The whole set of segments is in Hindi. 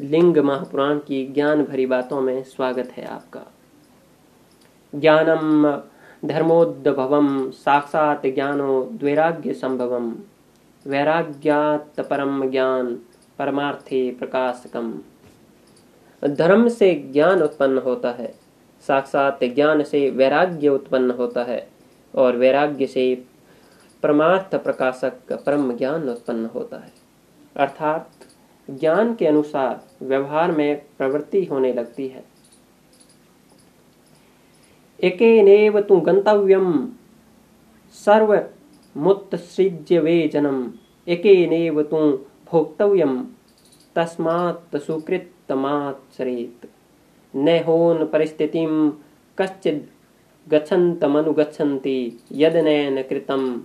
लिंग महापुराण की ज्ञान भरी बातों में स्वागत है आपका। ज्ञानम धर्मोद्भवम साक्षात ज्ञानो द्वैराग्य संभवम, वैराग्यात परम ज्ञान परमार्थे प्रकाशकम। धर्म से ज्ञान उत्पन्न होता है, साक्षात ज्ञान से वैराग्य उत्पन्न होता है, और वैराग्य से परमार्थ प्रकाशक परम ज्ञान उत्पन्न होता है। अर्थात ज्ञान के अनुसार व्यवहार में प्रवृत्ति होने लगती है। एकेनेव तु गंतव्यम सर्व मुत्सृज्य वे जनम एकेनेव तु भोक्तव्यम, तस्मात् न होन परिस्थितिम कश्चिद गच्छन्तमनुगच्छन्ति यदनैन कृतम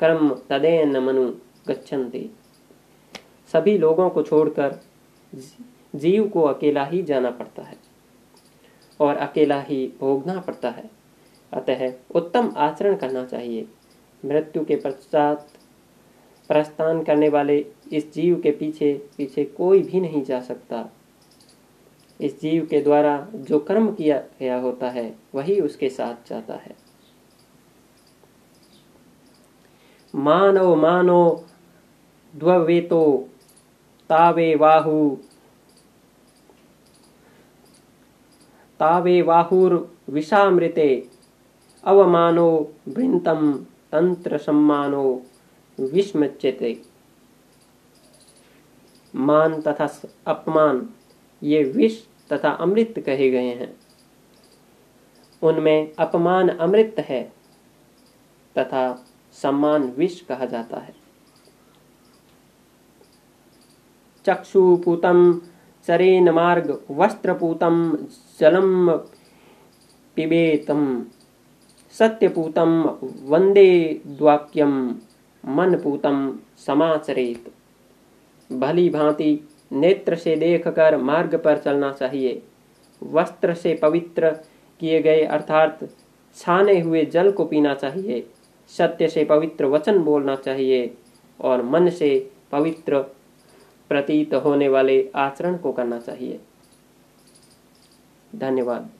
कर्म तदेन मनु गच्छन्ति। सभी लोगों को छोड़कर जीव को अकेला ही जाना पड़ता है और अकेला ही भोगना पड़ता है। अतः उत्तम आचरण करना चाहिए। मृत्यु के पश्चात प्रस्थान करने वाले इस जीव के पीछे पीछे कोई भी नहीं जा सकता। इस जीव के द्वारा जो कर्म किया गया होता है, वही उसके साथ जाता है। मानव मानो द्वेतो तावे वाहु। तावे वाहुर्विषामृते अवमानो तंत्र सम्मानो विस्मच्यते। मान तथा अपमान, ये विष तथा अमृत कहे गए हैं। उनमें अपमान अमृत है तथा सम्मान विष कहा जाता है। चक्षुपूतम चरेन मार्ग वस्त्रपूतम जलम पिबेतम सत्यपूतम वंदे द्वाक्यम मनपूतम समाचरेत। भली भांति, नेत्र से देखकर मार्ग पर चलना चाहिए। वस्त्र से पवित्र किए गए, अर्थात छाने हुए जल को पीना चाहिए। सत्य से पवित्र वचन बोलना चाहिए और मन से पवित्र प्रतीत होने वाले आचरण को करना चाहिए। धन्यवाद।